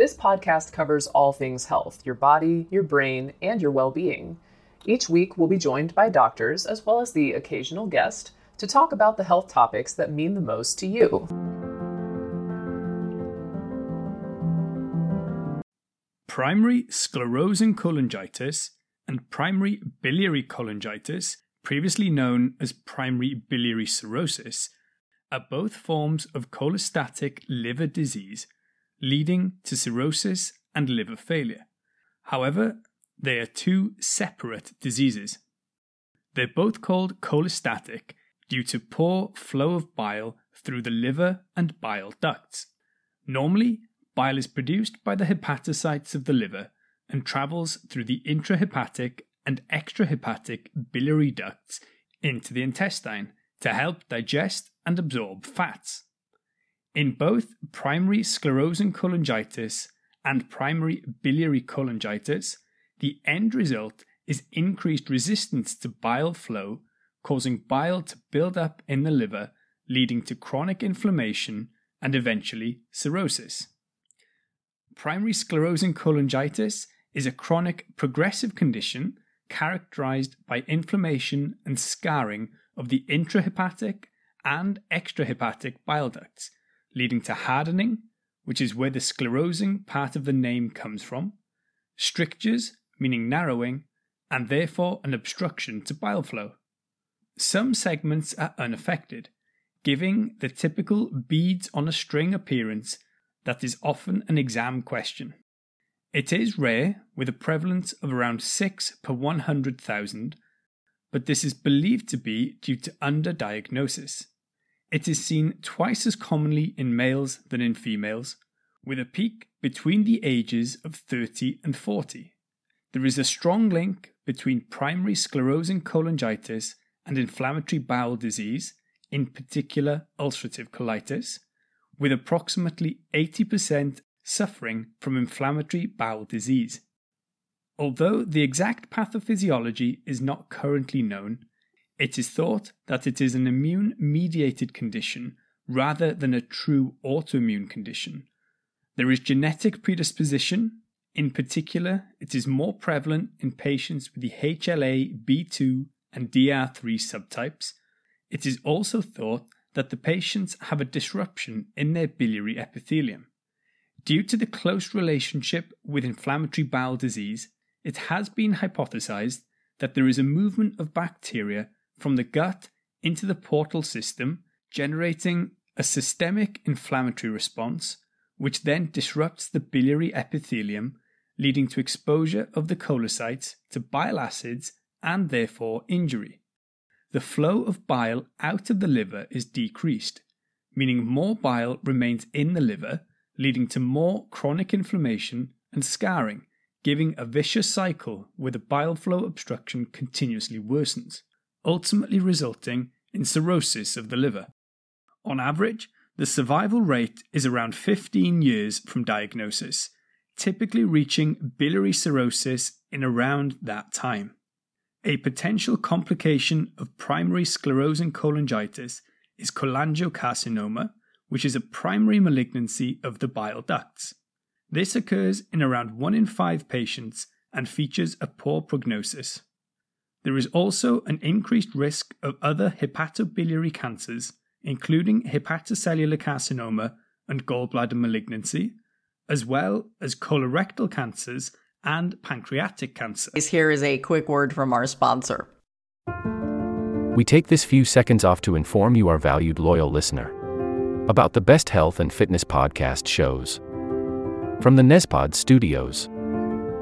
This podcast covers all things health your body, your brain, and your well being. Each week, we'll be joined by doctors as well as the occasional guest to talk about the health topics that mean the most to you. Primary sclerosing cholangitis and primary biliary cholangitis, previously known as primary biliary cirrhosis, are both forms of cholestatic liver disease leading to cirrhosis and liver failure. However, they are two separate diseases. They're both called cholestatic due to poor flow of bile through the liver and bile ducts. Normally, bile is produced by the hepatocytes of the liver and travels through the intrahepatic and extrahepatic biliary ducts into the intestine to help digest and absorb fats. In both primary sclerosing cholangitis and primary biliary cholangitis, the end result is increased resistance to bile flow, causing bile to build up in the liver, leading to chronic inflammation and eventually cirrhosis. Primary sclerosing cholangitis is a chronic progressive condition characterized by inflammation and scarring of the intrahepatic and extrahepatic bile ducts, leading to hardening, which is where the sclerosing part of the name comes from, strictures, meaning narrowing, and therefore an obstruction to bile flow. Some segments are unaffected, giving the typical beads on a string appearance that is often an exam question. It is rare, with a prevalence of around 6 per 100,000, but this is believed to be due to underdiagnosis. It is seen twice as commonly in males than in females, with a peak between the ages of 30 and 40. There is a strong link between primary sclerosing cholangitis and inflammatory bowel disease, in particular ulcerative colitis, with approximately 80% suffering from inflammatory bowel disease. Although the exact pathophysiology is not currently known, it is thought that it is an immune mediated condition rather than a true autoimmune condition. There is genetic predisposition. In particular, it is more prevalent in patients with the HLA B2 and DR3 subtypes. It is also thought that the patients have a disruption in their biliary epithelium. Due to the close relationship with inflammatory bowel disease, it has been hypothesized that there is a movement of bacteria from the gut into the portal system, generating a systemic inflammatory response, which then disrupts the biliary epithelium, leading to exposure of the cholestates to bile acids and therefore injury. The flow of bile out of the liver is decreased, meaning more bile remains in the liver, leading to more chronic inflammation and scarring, giving a vicious cycle where the bile flow obstruction continuously worsens ultimately resulting in cirrhosis of the liver. On average, the survival rate is around 15 years from diagnosis, typically reaching biliary cirrhosis in around that time. A potential complication of primary sclerosing cholangitis is cholangiocarcinoma, which is a primary malignancy of the bile ducts. This occurs in around 1 in 5 patients and features a poor prognosis. There is also an increased risk of other hepatobiliary cancers, including hepatocellular carcinoma and gallbladder malignancy, as well as colorectal cancers and pancreatic cancer. Here is a quick word from our sponsor. We take this few seconds off to inform you, our valued loyal listener, about the best health and fitness podcast shows. From the Nezpod studios.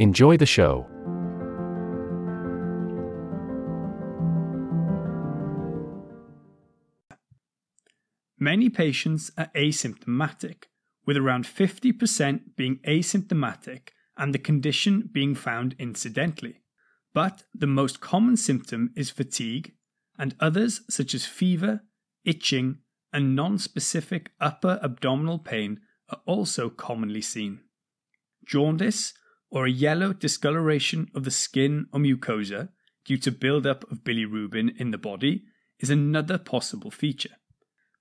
Enjoy the show. Many patients are asymptomatic, with around 50% being asymptomatic and the condition being found incidentally. But the most common symptom is fatigue, and others such as fever, itching, and non specific upper abdominal pain are also commonly seen. Jaundice, or a yellow discoloration of the skin or mucosa due to buildup of bilirubin in the body, is another possible feature.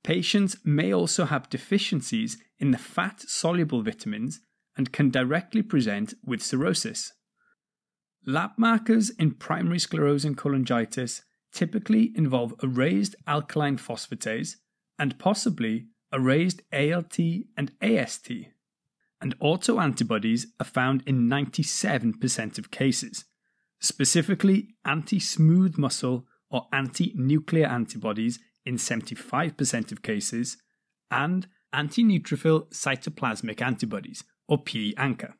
Patients may also have deficiencies in the fat soluble vitamins and can directly present with cirrhosis. Lab markers in primary sclerosing cholangitis typically involve a raised alkaline phosphatase and possibly a raised ALT and AST. And autoantibodies are found in 97% of cases, specifically anti smooth muscle or anti nuclear antibodies in 75% of cases, and anti neutrophil cytoplasmic antibodies, or p-ANCA.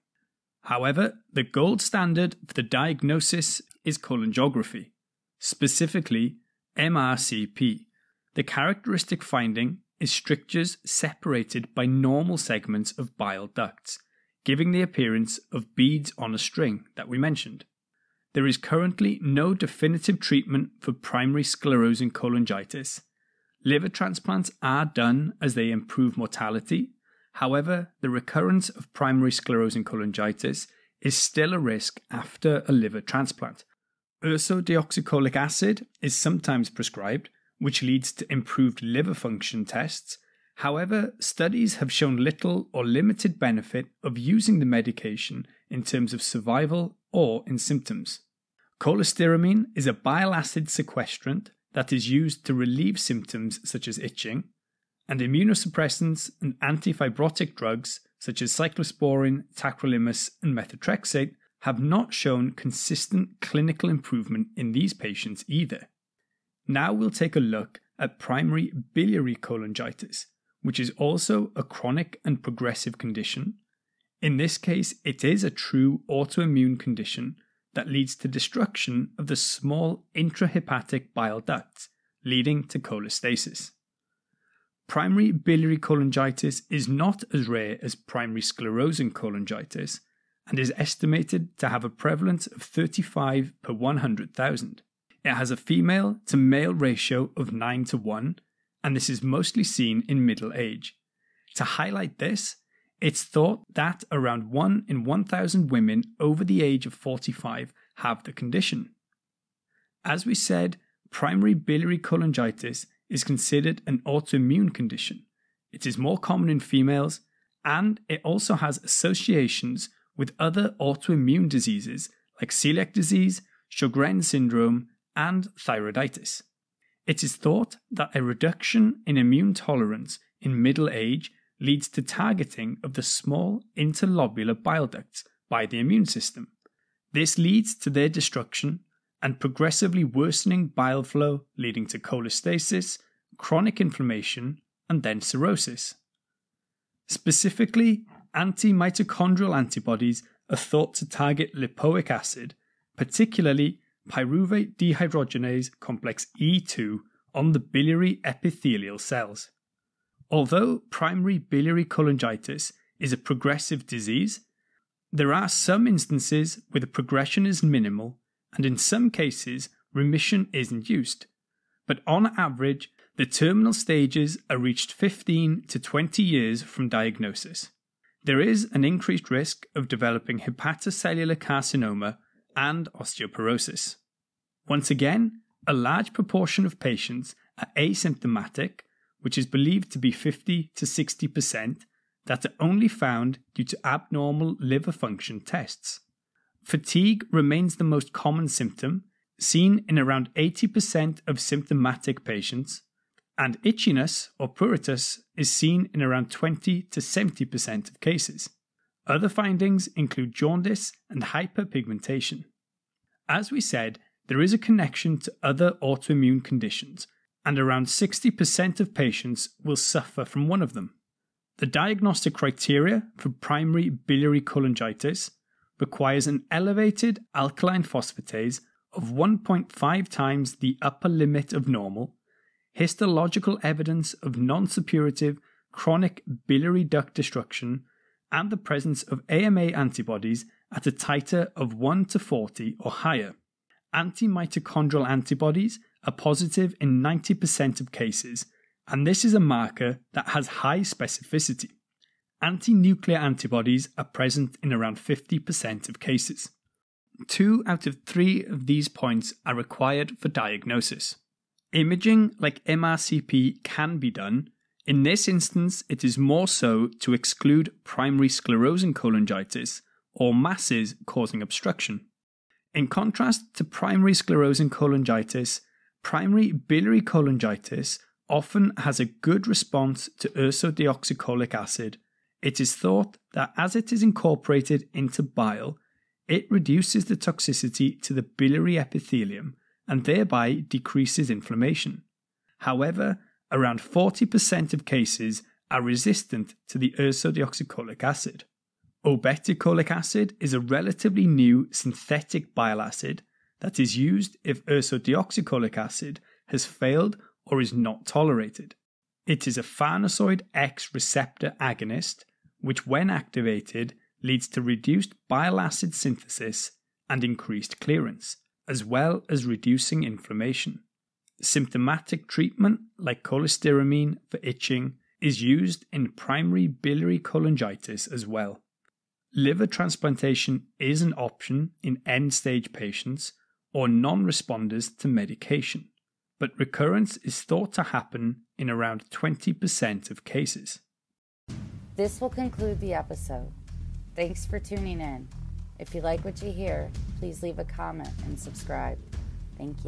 However, the gold standard for the diagnosis is cholangiography, specifically MRCP. The characteristic finding is strictures separated by normal segments of bile ducts, giving the appearance of beads on a string that we mentioned. There is currently no definitive treatment for primary sclerosing cholangitis. Liver transplants are done as they improve mortality. However, the recurrence of primary sclerosing cholangitis is still a risk after a liver transplant. Ursodeoxycholic acid is sometimes prescribed, which leads to improved liver function tests. However, studies have shown little or limited benefit of using the medication in terms of survival or in symptoms. Cholestyramine is a bile acid sequestrant that is used to relieve symptoms such as itching, and immunosuppressants and antifibrotic drugs such as cyclosporin, tacrolimus, and methotrexate have not shown consistent clinical improvement in these patients either. Now we'll take a look at primary biliary cholangitis, which is also a chronic and progressive condition. In this case, it is a true autoimmune condition that leads to destruction of the small intrahepatic bile ducts, leading to cholestasis. Primary biliary cholangitis is not as rare as primary sclerosing cholangitis and is estimated to have a prevalence of 35 per 100,000. It has a female to male ratio of 9 to 1, and this is mostly seen in middle age. To highlight this, it's thought that around 1 in 1,000 women over the age of 45 have the condition. As we said, primary biliary cholangitis is considered an autoimmune condition. It is more common in females, and it also has associations with other autoimmune diseases like celiac disease, Sjogren's syndrome, and thyroiditis. It is thought that a reduction in immune tolerance in middle age leads to targeting of the small interlobular bile ducts by the immune system. This leads to their destruction and progressively worsening bile flow, leading to cholestasis, chronic inflammation, and then cirrhosis. Specifically, anti mitochondrial antibodies are thought to target lipoic acid, particularly pyruvate dehydrogenase complex E2 on the biliary epithelial cells. Although primary biliary cholangitis is a progressive disease, there are some instances where the progression is minimal and in some cases remission is induced. But on average, the terminal stages are reached 15 to 20 years from diagnosis. There is an increased risk of developing hepatocellular carcinoma and osteoporosis. Once again, a large proportion of patients are asymptomatic which is believed to be 50 to 60%, that are only found due to abnormal liver function tests. Fatigue remains the most common symptom, seen in around 80% of symptomatic patients, and itchiness or pruritus is seen in around 20 to 70% of cases. Other findings include jaundice and hyperpigmentation. As we said, there is a connection to other autoimmune conditions, and around 60% of patients will suffer from one of them. The diagnostic criteria for primary biliary cholangitis requires an elevated alkaline phosphatase of 1.5 times the upper limit of normal, histological evidence of non suppurative chronic biliary duct destruction, and the presence of AMA antibodies at a titer of 1 to 40 or higher. Anti mitochondrial antibodies are positive in 90% of cases, and this is a marker that has high specificity. Anti nuclear antibodies are present in around 50% of cases. Two out of three of these points are required for diagnosis. Imaging like MRCP can be done. In this instance, it is more so to exclude primary sclerosing cholangitis or masses causing obstruction. In contrast to primary sclerosing cholangitis, primary biliary cholangitis often has a good response to ursodeoxycholic acid. It is thought that as it is incorporated into bile, it reduces the toxicity to the biliary epithelium and thereby decreases inflammation. However, around 40% of cases are resistant to the ursodeoxycholic acid. Obeticholic acid is a relatively new synthetic bile acid that is used if ursodeoxycholic acid has failed or is not tolerated. It is a farnesoid X receptor agonist, which, when activated, leads to reduced bile acid synthesis and increased clearance, as well as reducing inflammation. Symptomatic treatment, like cholestyramine for itching, is used in primary biliary cholangitis as well. Liver transplantation is an option in end stage patients or non responders to medication, but recurrence is thought to happen in around 20% of cases. This will conclude the episode. Thanks for tuning in. If you like what you hear, please leave a comment and subscribe. Thank you.